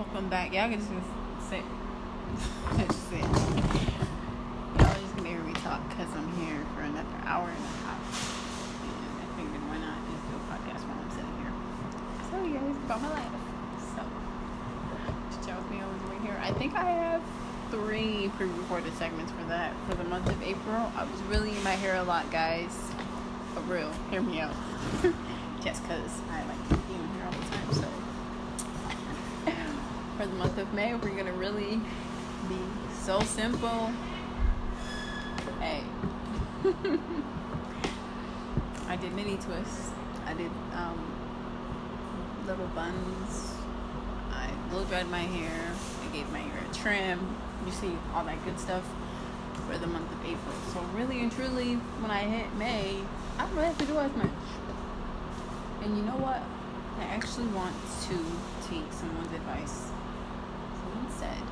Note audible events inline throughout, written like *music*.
welcome back. Y'all can just sit. *laughs* just sit. Y'all just gonna hear me talk because I'm here for another hour and a half. And I figured why not just do a podcast while I'm sitting here. So, you guys, about my life. So, just chat with me over way here. I think I have three pre recorded segments for that for the month of April. I was really in my hair a lot, guys. For real. Hear me out. *laughs* just because I like being in here all the time, so for the month of May, we're gonna really be so simple. Hey, *laughs* I did mini twists. I did um, little buns. I blow dried my hair. I gave my hair a trim. You see all that good stuff for the month of April. So really and truly, when I hit May, I don't really have to do as much. And you know what? I actually want to take someone's advice said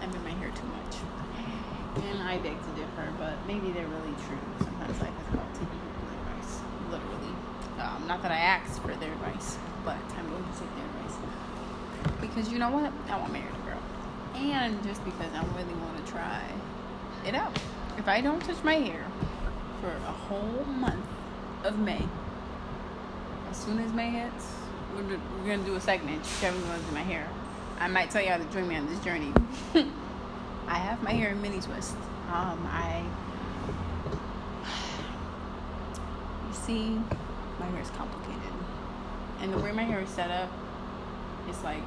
I'm in my hair too much. And I beg to differ, but maybe they're really true. Sometimes life is about taking people's advice, literally. Um, not that I asked for their advice, but I'm going to take their advice. Because you know what? I want married a girl. And just because I really want to try it out. If I don't touch my hair for a whole month of May, as soon as May hits, we're, we're going to do a segment. Kevin's going to do my hair I might tell y'all to join me on this journey. *laughs* I have my hair in mini twist. Um, I, you see, my hair is complicated, and the way my hair is set up, it's like,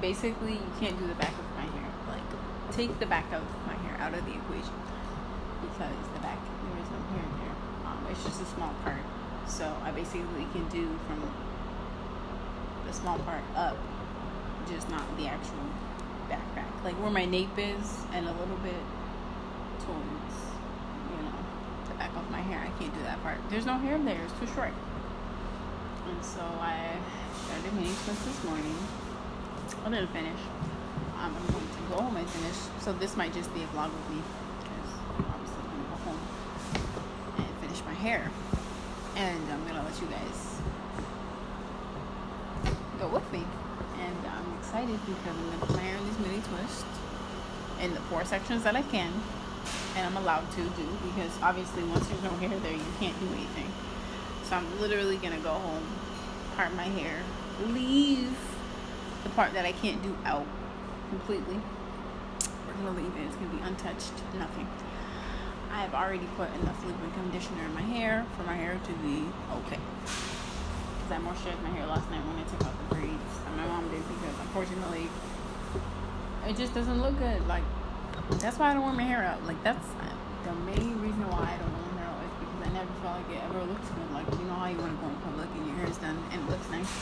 basically, you can't do the back of my hair. Like, take the back of my hair out of the equation because the back there is no hair there. Um, it's just a small part. So I basically can do from the small part up just not the actual backpack. Like where my nape is and a little bit towards, you know, the back of my hair. I can't do that part. There's no hair there. It's too short. And so I started mini twist this morning. I didn't finish. Um, I'm going to go home and finish. So this might just be a vlog with me because I'm obviously going to go home and finish my hair. And I'm going to let you guys go with me and I'm excited because I'm going to in this mini twist in the four sections that I can and I'm allowed to do because obviously once there's no hair there you can't do anything. So I'm literally going to go home part my hair leave the part that I can't do out completely. We're going to leave it it's going to be untouched nothing. I have already put enough liquid conditioner in my hair for my hair to be okay because I moisturized my hair last night when I took out the braids. And my mom did because unfortunately it just doesn't look good. Like that's why I don't wear my hair out. Like that's the main reason why I don't wear my hair out is because I never felt like it ever looks good. Like you know how you want to go in public and your hair is done and it looks nice.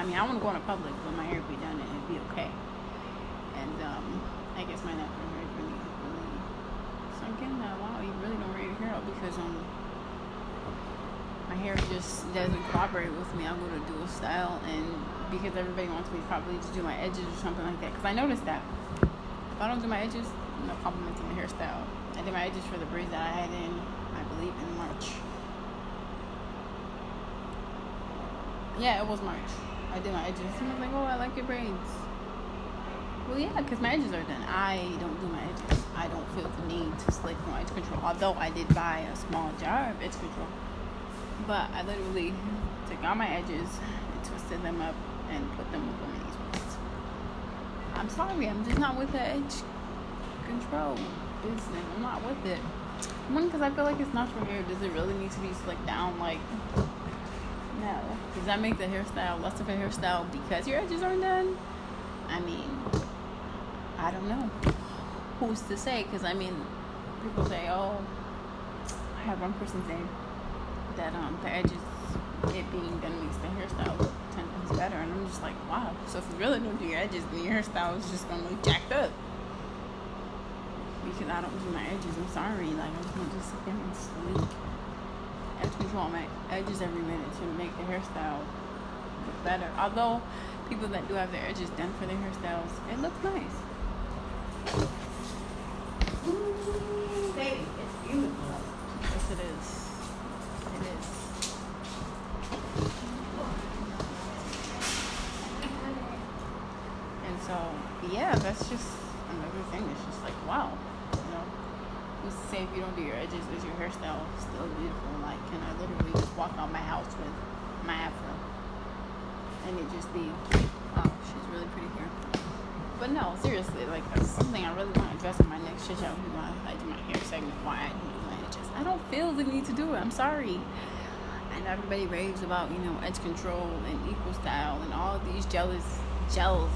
I mean I want to go in public, but my hair would be done and it'd be okay. And um, I guess my natural hair is really, really sunk in now. Wow, you really don't wear your hair out because um hair just doesn't cooperate with me. I'll go to dual style, and because everybody wants me probably to do my edges or something like that. Because I noticed that if I don't do my edges, no compliments on the hairstyle. I did my edges for the braids that I had in, I believe, in March. Yeah, it was March. I did my edges. And I was like, oh, I like your braids. Well, yeah, because my edges are done. I don't do my edges. I don't feel the need to slick no edge control. Although I did buy a small jar of edge control but I literally took all my edges and twisted them up and put them with the mini twist. I'm sorry, I'm just not with the edge control business. I'm not with it. One, because I feel like it's natural hair. Does it really need to be slicked down? Like, no. Does that make the hairstyle less of a hairstyle because your edges aren't done? I mean, I don't know. Who's to say? Because, I mean, people say, oh, I have one person saying, that um the edges it being done makes the hairstyle look ten times better. And I'm just like wow. So if you really don't do your edges then your hairstyle is just gonna look jacked up. Because I don't do my edges. I'm sorry. Like I'm gonna just sit there and sleep. Edge control my edges every minute to make the hairstyle look better. Although people that do have their edges done for their hairstyles it looks nice. Ooh, baby, it's beautiful. Yes, it is. And so yeah, that's just another thing. It's just like wow, you know. Who's to say if you don't do your edges, is your hairstyle still beautiful? Like, can I literally just walk out my house with my afro and it just be, oh, she's really pretty here. But no, seriously, like that's something I really want to address in my next chit chat do my hair segment. Why I edges? I don't feel the need to do it. I'm sorry. And everybody raves about you know edge control and Eco Style and all these jealous gels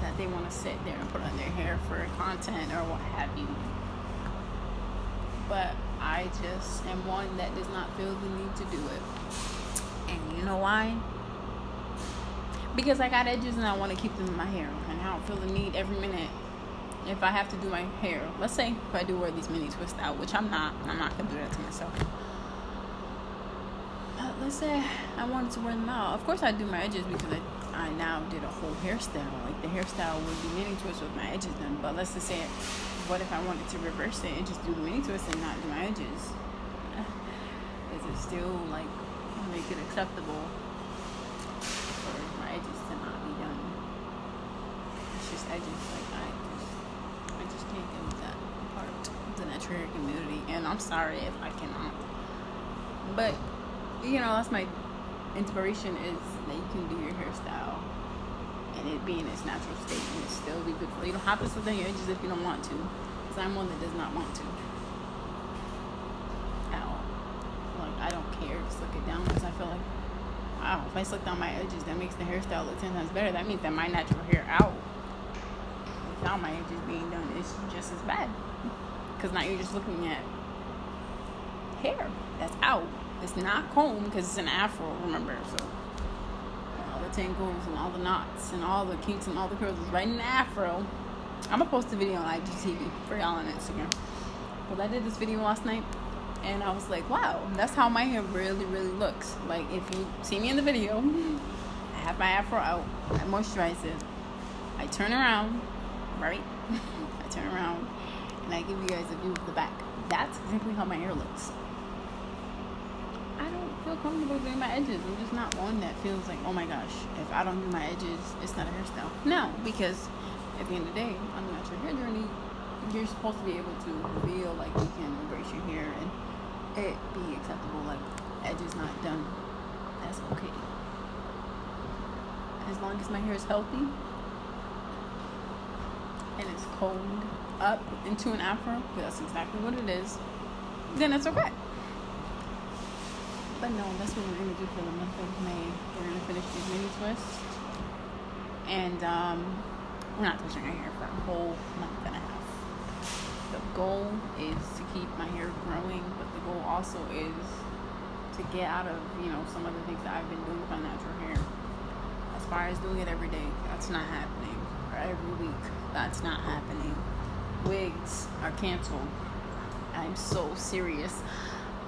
that they want to sit there and put on their hair for content or what have you. But I just am one that does not feel the need to do it. And you know why? Because I got edges and I want to keep them in my hair. And I don't feel the need every minute if I have to do my hair. Let's say if I do wear these mini twists out, which I'm not, I'm not to do that to myself. But let's say I wanted to wear them out. Of course, I do my edges because I I now did a whole hairstyle. Like the hairstyle would be mini twists with my edges done. But let's just say, what if I wanted to reverse it and just do the mini twists and not do my edges? *laughs* Is it still like make it acceptable for my edges to not be done? It's just edges. Like I just can't get with that part hair community. And I'm sorry if I cannot. But you know, that's my inspiration is that you can do your hairstyle and it be in its natural state and it still be beautiful. You don't have to slip down your edges if you don't want to. Because I'm one that does not want to. All. Like, I don't care to slick it down because I feel like, wow, if I slick down my edges, that makes the hairstyle look 10 times better. That means that my natural hair out without my edges being done is just as bad. Because now you're just looking at hair that's out it's not comb because it's an afro, remember. So all the tangles and all the knots and all the kinks and all the curls is right in the afro. I'm gonna post a video on IGTV for y'all on Instagram. But I did this video last night and I was like, wow, that's how my hair really, really looks. Like if you see me in the video, I have my afro out, I moisturize it, I turn around, right? *laughs* I turn around and I give you guys a view of the back. That's exactly how my hair looks I don't feel comfortable doing my edges. I'm just not one that feels like, oh my gosh, if I don't do my edges, it's not a hairstyle. No, because at the end of the day, on the natural hair journey, you're supposed to be able to feel like you can embrace your hair and it be acceptable. Like edges not done, that's okay. As long as my hair is healthy and it's combed up into an afro, that's exactly what it is, then it's okay. But no, that's what we're gonna do for the month of May. We're gonna finish these mini twists, and um, we're not touching our hair for a whole month and a half. The goal is to keep my hair growing, but the goal also is to get out of you know some of the things that I've been doing with my natural hair. As far as doing it every day, that's not happening. Or every week, that's not happening. Wigs are canceled. I'm so serious.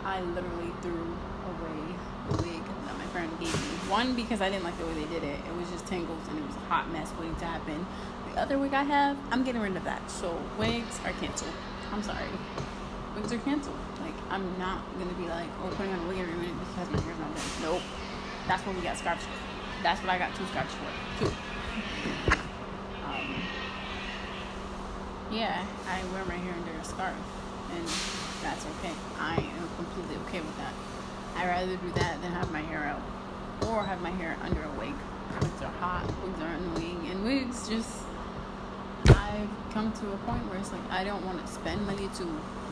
I literally threw away the wig that my friend gave me. One, because I didn't like the way they did it. It was just tangles and it was a hot mess waiting to happen. The other wig I have, I'm getting rid of that. So wigs are canceled. I'm sorry. Wigs are canceled. Like, I'm not going to be like, oh, putting on a wig every minute because my hair's not done. Nope. That's what we got scarves for. That's what I got two scarves for. Two. Um, yeah, I wear my hair under a scarf. And that's okay. I am completely okay with that. I'd rather do that than have my hair out or have my hair under a wig. Wigs are hot, wigs are annoying, and wigs just. I've come to a point where it's like I don't want to spend money to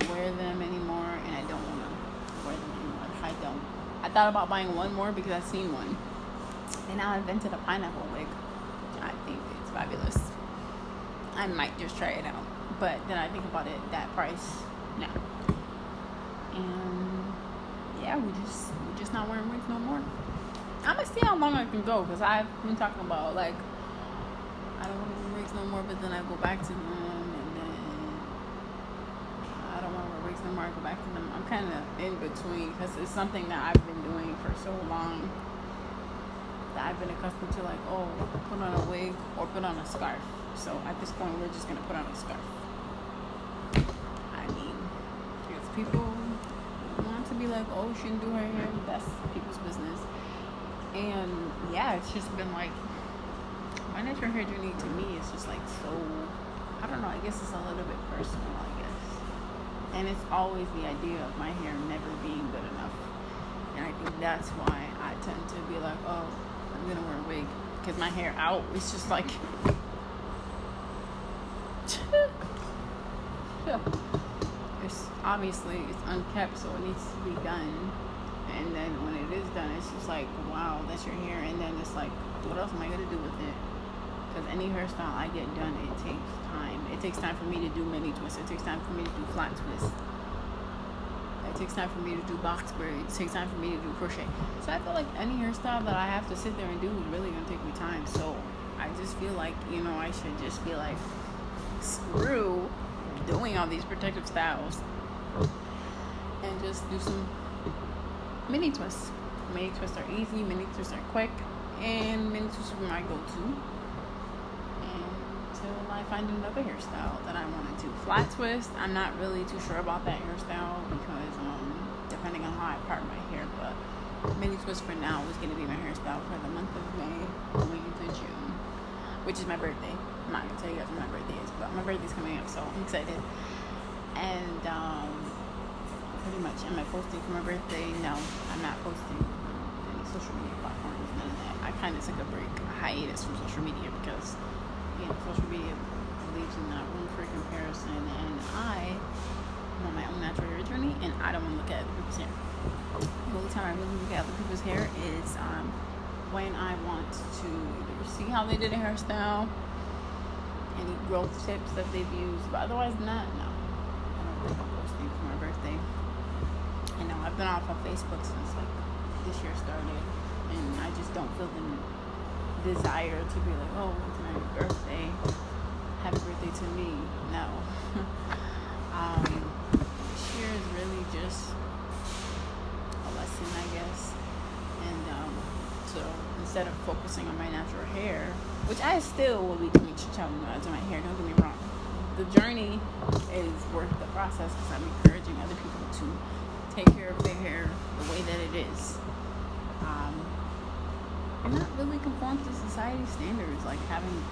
wear them anymore, and I don't want to wear them anymore. I don't. I thought about buying one more because I've seen one, and now I invented a pineapple wig, I think it's fabulous. I might just try it out, but then I think about it, that price, no. And yeah, we just we just not wearing wigs no more. I'm gonna see how long I can go because I've been talking about like I don't want to wear wigs no more, but then I go back to them, and then I don't want to wear wigs no more. I go back to them. I'm kind of in between because it's something that I've been doing for so long that I've been accustomed to like oh put on a wig or put on a scarf. So at this point, we're just gonna put on a scarf. I mean, because people want to be like, oh, she didn't do her hair. That's people's business. And yeah, it's just been like my natural hair journey to me is just like so. I don't know. I guess it's a little bit personal. I guess, and it's always the idea of my hair never being good enough, and I think that's why I tend to be like, oh, I'm gonna wear a wig because my hair out is just like. It's obviously it's unkept, so it needs to be done. And then when it is done, it's just like, wow, that's your hair. And then it's like, what else am I gonna do with it? Because any hairstyle I get done, it takes time. It takes time for me to do mini twists. It takes time for me to do flat twists. It takes time for me to do box braids. It takes time for me to do crochet. So I feel like any hairstyle that I have to sit there and do is really gonna take me time. So I just feel like you know I should just be like, screw doing all these protective styles and just do some mini twists. Mini twists are easy, mini twists are quick, and mini twists are my go-to. Until I find another hairstyle that I want to do. Flat twist, I'm not really too sure about that hairstyle because um, depending on how I part my hair, but mini twist for now is going to be my hairstyle for the month of May going into June, which is my birthday. I'm not gonna tell you guys when my birthday is, but my birthday's coming up, so I'm excited. And um, pretty much, am I posting for my birthday? No, I'm not posting any social media platforms, none of that. I kind of took a break, a hiatus from social media because, you know, social media leaves in that room for comparison, and I want my own natural hair journey, and I don't want to look at other people's hair. The only time I really look at other people's hair is um, when I want to see how they did a hairstyle any growth tips that they've used, but otherwise not. No, I don't think I'm posting for my birthday. I know I've been off of Facebook since like this year started, and I just don't feel the desire to be like, oh, it's my birthday, happy birthday to me. No. *laughs* um, this year is really just a lesson, I guess, so instead of focusing on my natural hair which I still will be doing challenge to my hair. Don't get me wrong. The journey is worth the process because I'm encouraging other people to take care of their hair the way that it is. Um, and not really conform to society standards, like having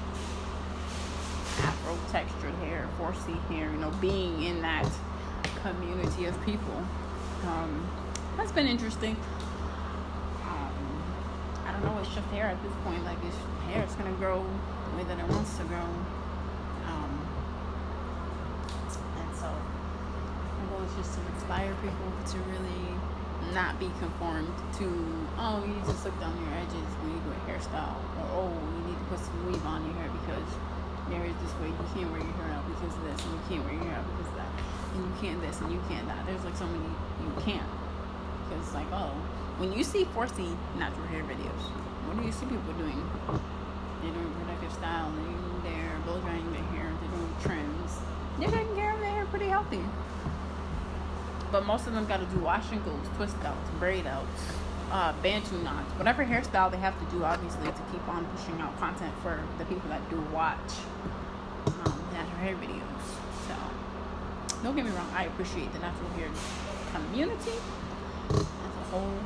afro textured hair, 4C hair, you know, being in that community of people. Um, that's been interesting. Know, it's just hair at this point. Like, it's hair is to grow the way that it wants to grow. Um, and so my goal is just to inspire people to really not be conformed to, oh, you just look down your edges when you do a hairstyle, or oh, you need to put some weave on your hair because hair is this way. You can't wear your hair out because of this, and you can't wear your hair out because of that, and you can't this, and you can't that. There's like so many you can't because like oh, when you see 4C natural hair videos, what do you see people doing? They're doing protective styling, they're blow drying their hair, they're doing trims. They're taking care of their hair pretty healthy. But most of them got to do wash and goes, twist outs, braid outs, uh, bantu knots, whatever hairstyle they have to do, obviously, to keep on pushing out content for the people that do watch um, natural hair videos. So, don't get me wrong, I appreciate the natural hair community whole,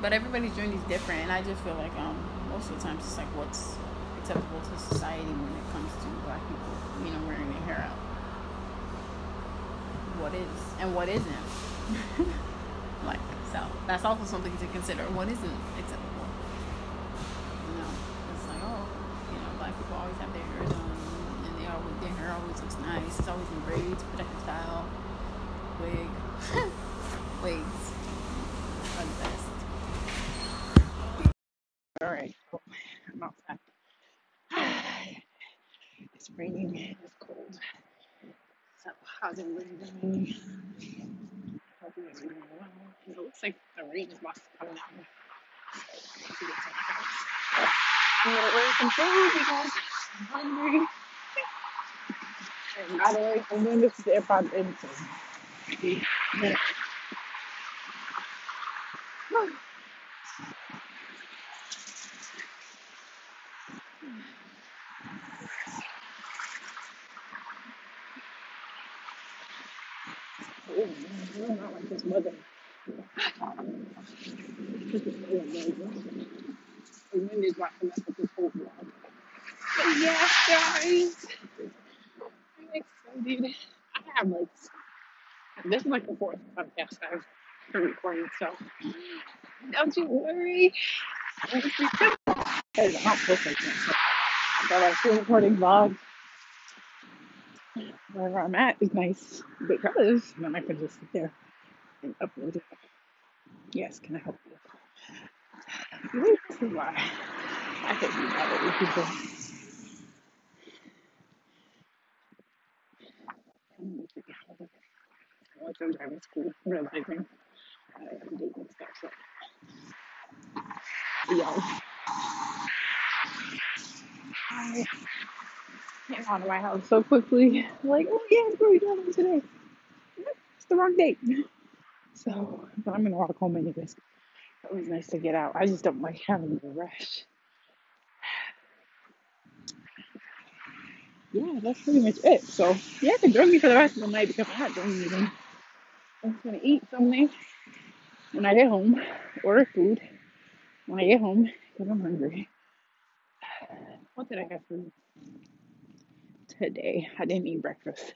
but everybody's journey is different, and I just feel like um, most of the times it's like what's acceptable to society when it comes to black people, you know, wearing their hair out. What is and what isn't. *laughs* like, so that's also something to consider. What isn't acceptable? You know, it's like, oh, you know, black people always have their hair done and they always their hair always looks nice. It's always in braids, protective style, wig, *laughs* wigs are the best. All right, I'm outside. It's raining and it's cold. So how's everybody doing? Hope you doing well. It looks like the rain is about to come down. I'm gonna order some food because I'm hungry. And by the way, I'm doing with the AirPods in, so yeah. Oh, I don't like this weather. This is so amazing. The wind is about to mess up this whole vlog. But yeah, guys, I'm excited. I have like this is like the fourth podcast I've been recording, so don't you worry. I'm not perfect, so but I still recording vlogs wherever I'm at is nice because then I can just sit there and upload it. Yes, can I help you? Why I could do that with people. Once I'm driving school, realizing I to do and stuff. So, y'all, I came out of my house so quickly. Like, oh yeah, what are we doing today? It's the wrong date. So, I'm gonna walk home anyways. It was nice to get out. I just don't like having the rush. Yeah, that's pretty much it. So, yeah, you can join me for the rest of the night because I'm not doing anything. I'm just gonna eat something when I get home, order food when I get home because I'm hungry. What did I have for today? I didn't eat breakfast.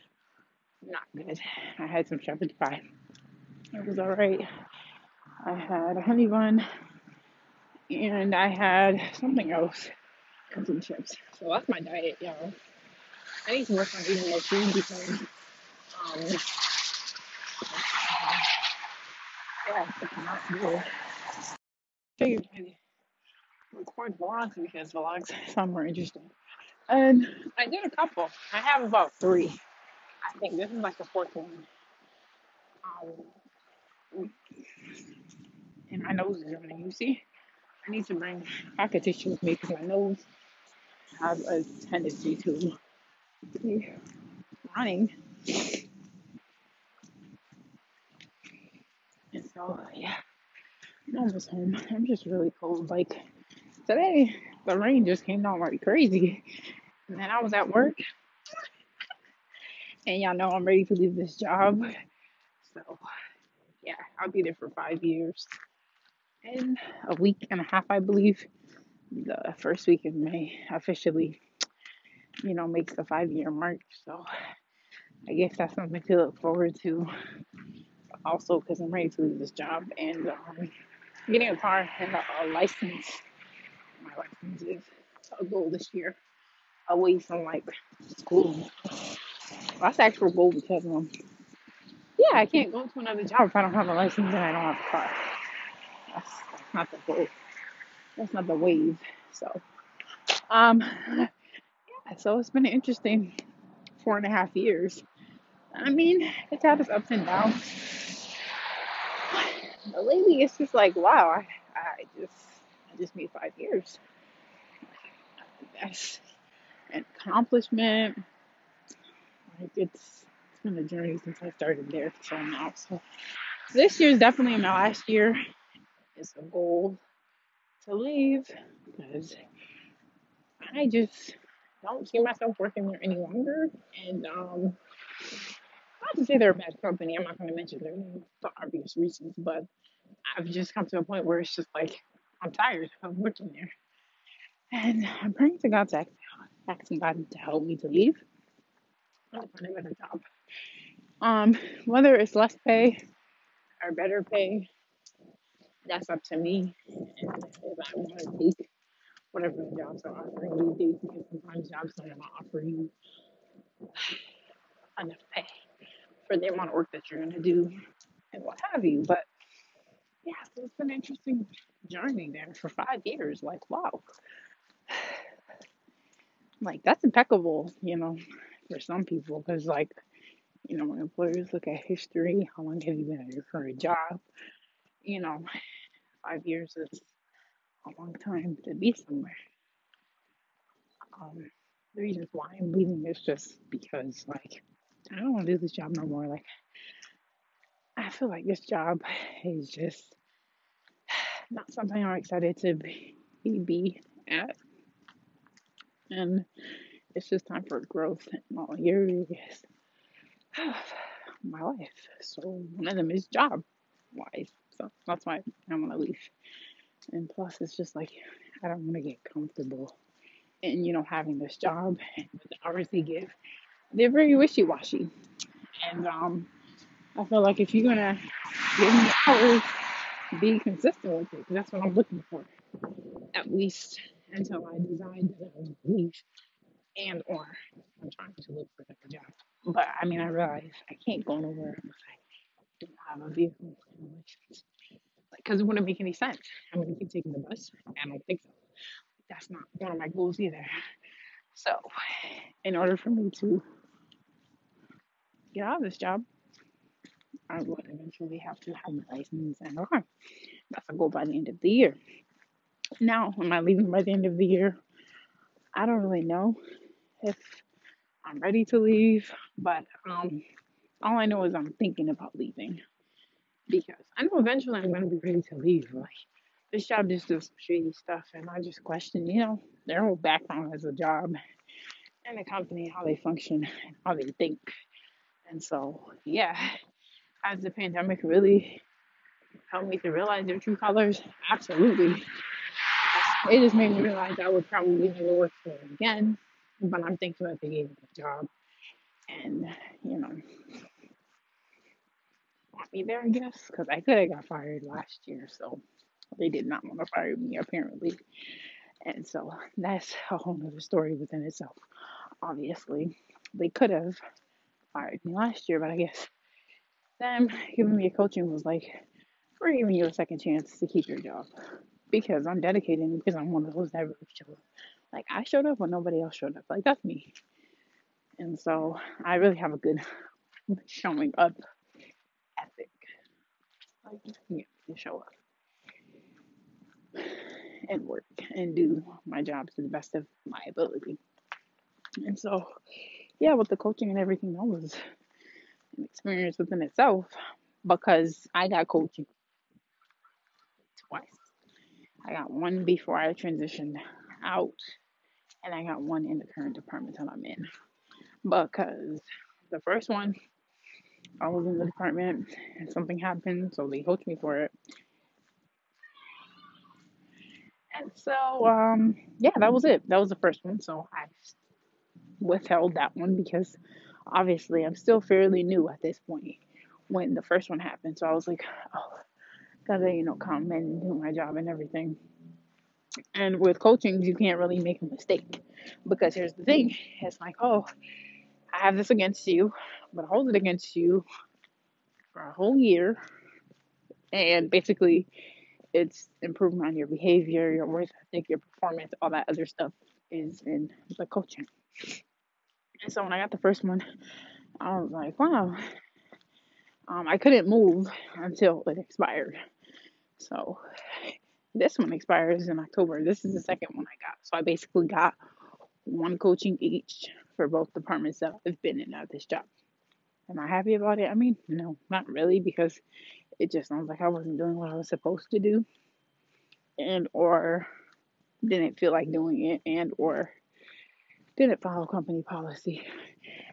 Not good. I had some shepherd's pie. It was alright. I had a honey bun and I had something else and some chips. So that's my diet, y'all. I need to work on eating more food because, um, yeah, it's not good. I'd record vlogs because vlogs sound more interesting. And I did a couple. I have about three. I think this is like the fourth one. Um, and my nose is running. You see, I need to bring pocket tissue with me because my nose has a tendency to be running. And so, yeah, I'm almost home. I'm just really cold. Like today, the rain just came down like crazy. And then I was at work, and y'all know I'm ready to leave this job. So, yeah, I'll be there for five years and a week and a half, I believe. The first week of May officially, you know, makes the five year mark. So, I guess that's something to look forward to. Also, because I'm ready to leave this job and um, getting a car and a, a license. My license is a goal this year, away from like school. That's actual goal because um, yeah, I can't go to another job if I don't have a license and I don't have a car. That's, not the goal. That's not the wave. So, um, yeah, so it's been an interesting four and a half years. I mean, it's had its ups and downs. But lately, it's just like, wow, I, I just, I just made five years. That's an accomplishment. Like it's, been a journey since I started there so now. So this year is definitely my last year. It's a goal to leave because I just don't see myself working there any longer. And um, not to say they're a bad company. I'm not going to mention their name for obvious reasons, but I've just come to a point where it's just like I'm tired of working there, and I'm praying to God to ask, asking God to help me to leave find a better job. Um, *laughs* whether it's less pay or better pay, that's up to me. If I want to take whatever the jobs are offering these days, because sometimes jobs don't want to offer you enough pay for the amount of work that you're going to do and what have you. But yeah, so it's been an interesting journey there for five years. Like, wow, *sighs* like that's impeccable, you know, for some people. Because, like, you know, when employers look at history, how long have you been at your current job? You know, five years is a long time to be somewhere. Um, the reasons why I'm leaving is just because, like, I don't want to do this job no more. Like, I feel like this job is just not something I'm excited to be, be at. And it's just time for growth in all areas *sighs* my life. So one of them is job wise. So that's why I'm to leave. And plus, it's just like I don't want to get comfortable and you know having this job *laughs* and the hours they give, they're very wishy washy. And um, I feel like if you're gonna give me hours, be consistent with it. That's what I'm looking for. At least until I decide that I to leave and or I'm trying to look for another job. But I mean, I realize I can't go nowhere unless I don't have a vehicle. Because it wouldn't make any sense. I'm gonna keep taking the bus. I don't think so. That's not one of my goals either. So, in order for me to get out of this job, I would eventually have to have my license and a car. That's a goal by the end of the year. Now, am I leaving by the end of the year? I don't really know if I'm ready to leave, but um, all I know is I'm thinking about leaving because I know eventually I'm going to be ready to leave. Like, this job just does some shady stuff, and I just question, you know, their whole background as a job and the company, how they function, how they think. And so, yeah, has the pandemic really helped me to realize their true colors? Absolutely. It just made me realize I would probably never work for them again. But I'm thankful that they gave me a job and, you know, want me there, I guess, because I could have got fired last year. So they did not want to fire me, apparently. And so that's a whole nother story within itself. Obviously, they could have fired me last year, but I guess them giving me a coaching was like, we're giving you a second chance to keep your job because I'm dedicated because I'm one of those that really show up. Like I showed up when nobody else showed up. Like that's me. And so I really have a good *laughs* showing up ethic. Like to show up and work and do my job to the best of my ability. And so yeah, with the coaching and everything, that was an experience within itself because I got coaching twice. I got one before I transitioned out, and I got one in the current department that I'm in. Because the first one, I was in the department and something happened, so they coached me for it. And so, um, yeah, that was it. That was the first one. So I withheld that one because obviously I'm still fairly new at this point when the first one happened. So I was like, oh, gotta, you know, come and do my job and everything. And with coaching, you can't really make a mistake because here's the thing it's like, oh, I have this against you, but I hold it against you for a whole year. And basically, it's improving on your behavior, your work ethic, your performance, all that other stuff is in the coaching. And so when I got the first one, I was like, wow. Um, I couldn't move until it expired. So this one expires in October. This is the mm-hmm. second one I got. So I basically got one coaching each for both departments that I've been in at this job. Am I happy about it? I mean, no, not really, because it just sounds like I wasn't doing what I was supposed to do, and or didn't feel like doing it, and or didn't follow company policy.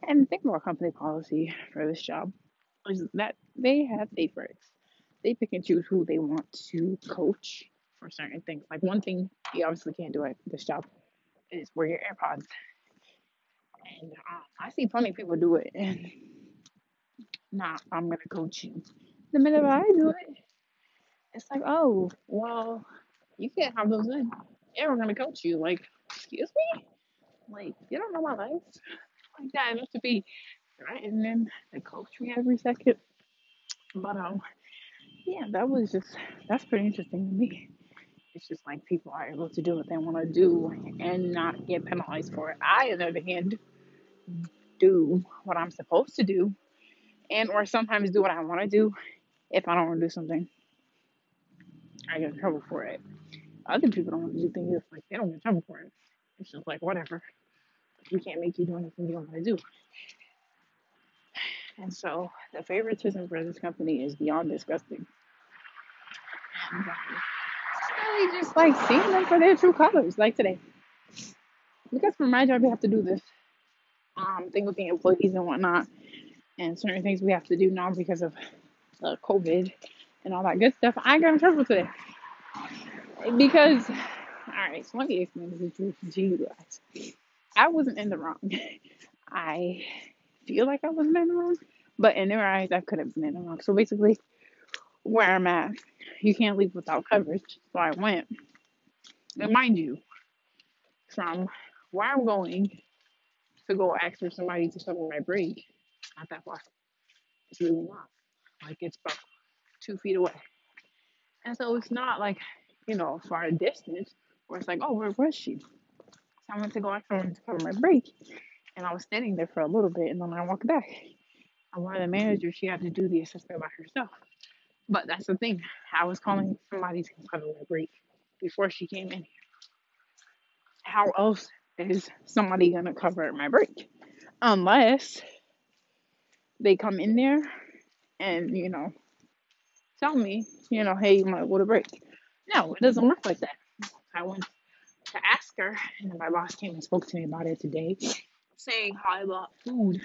And the thing about company policy for this job is that they have favorites. They pick and choose who they want to coach for certain things. Like one thing you obviously can't do at this job is wear your AirPods. And um, I see plenty of people do it, and nah, I'm gonna coach you. The minute I do it, it's like, oh, well, you can't have those in. Yeah, we're gonna coach you. Like, excuse me? Like, you don't know my life. Like that enough to be threatening to coach me every second. But um, yeah, that was just that's pretty interesting to me. It's just like people are able to do what they want to do and not get penalized for it. I, on the other hand, do what I'm supposed to do, and or sometimes do what I want to do. If I don't want to do something, I get in trouble for it. Other people don't want to do things like they don't get in trouble for it. It's just like whatever. We can't make you do anything you don't want to do. And so the favoritism for this company is beyond disgusting. Really just like seeing them for their true colors, like today. Because for my job, we have to do this um, thing with the employees and whatnot, and certain things we have to do now because of uh, COVID and all that good stuff. I got in trouble today because, all right, so let me explain the situation to you guys. I wasn't in the wrong. I feel like I wasn't in the wrong, but in their eyes, I could have been in the wrong. So basically, where I'm at, you can't leave without coverage. So I went. And mind you, from where I'm going to go ask for somebody to cover my break, not that far. It's really not. Like it's about two feet away. And so it's not like, you know, far a distance where it's like, oh, where was she? So I went to go ask her to cover my break. And I was standing there for a little bit and then I walked back. And one of the managers, she had to do the assessment by herself. But that's the thing. I was calling mm-hmm. somebody to cover my break before she came in. How else is somebody gonna cover my break? Unless they come in there and, you know, tell me, you know, hey, you might go to break. No, it doesn't work like that. I went to ask her, and my boss came and spoke to me about it today, saying how I bought food.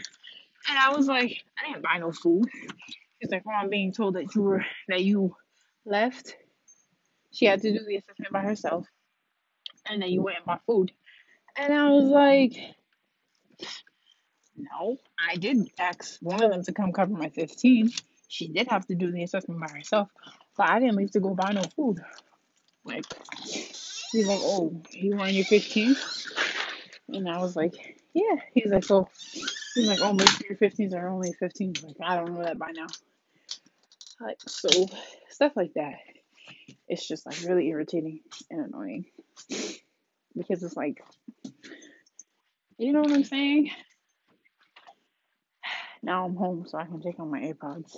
And I was like, I didn't buy no food. Oh, I'm being told that you were that you left. She had to do the assessment by herself, and then you went and bought food. And I was like, no, I did ask one of them to come cover my 15. She did have to do the assessment by herself, but I didn't leave to go buy no food. Like, he's like, oh, you want your 15? And I was like, yeah. He's like, so, he's like, oh, sure your 15s are only 15s. Like, I don't know that by now. Like, so, stuff like that. It's just like really irritating and annoying because it's like, you know what I'm saying? Now I'm home, so I can take on my AirPods.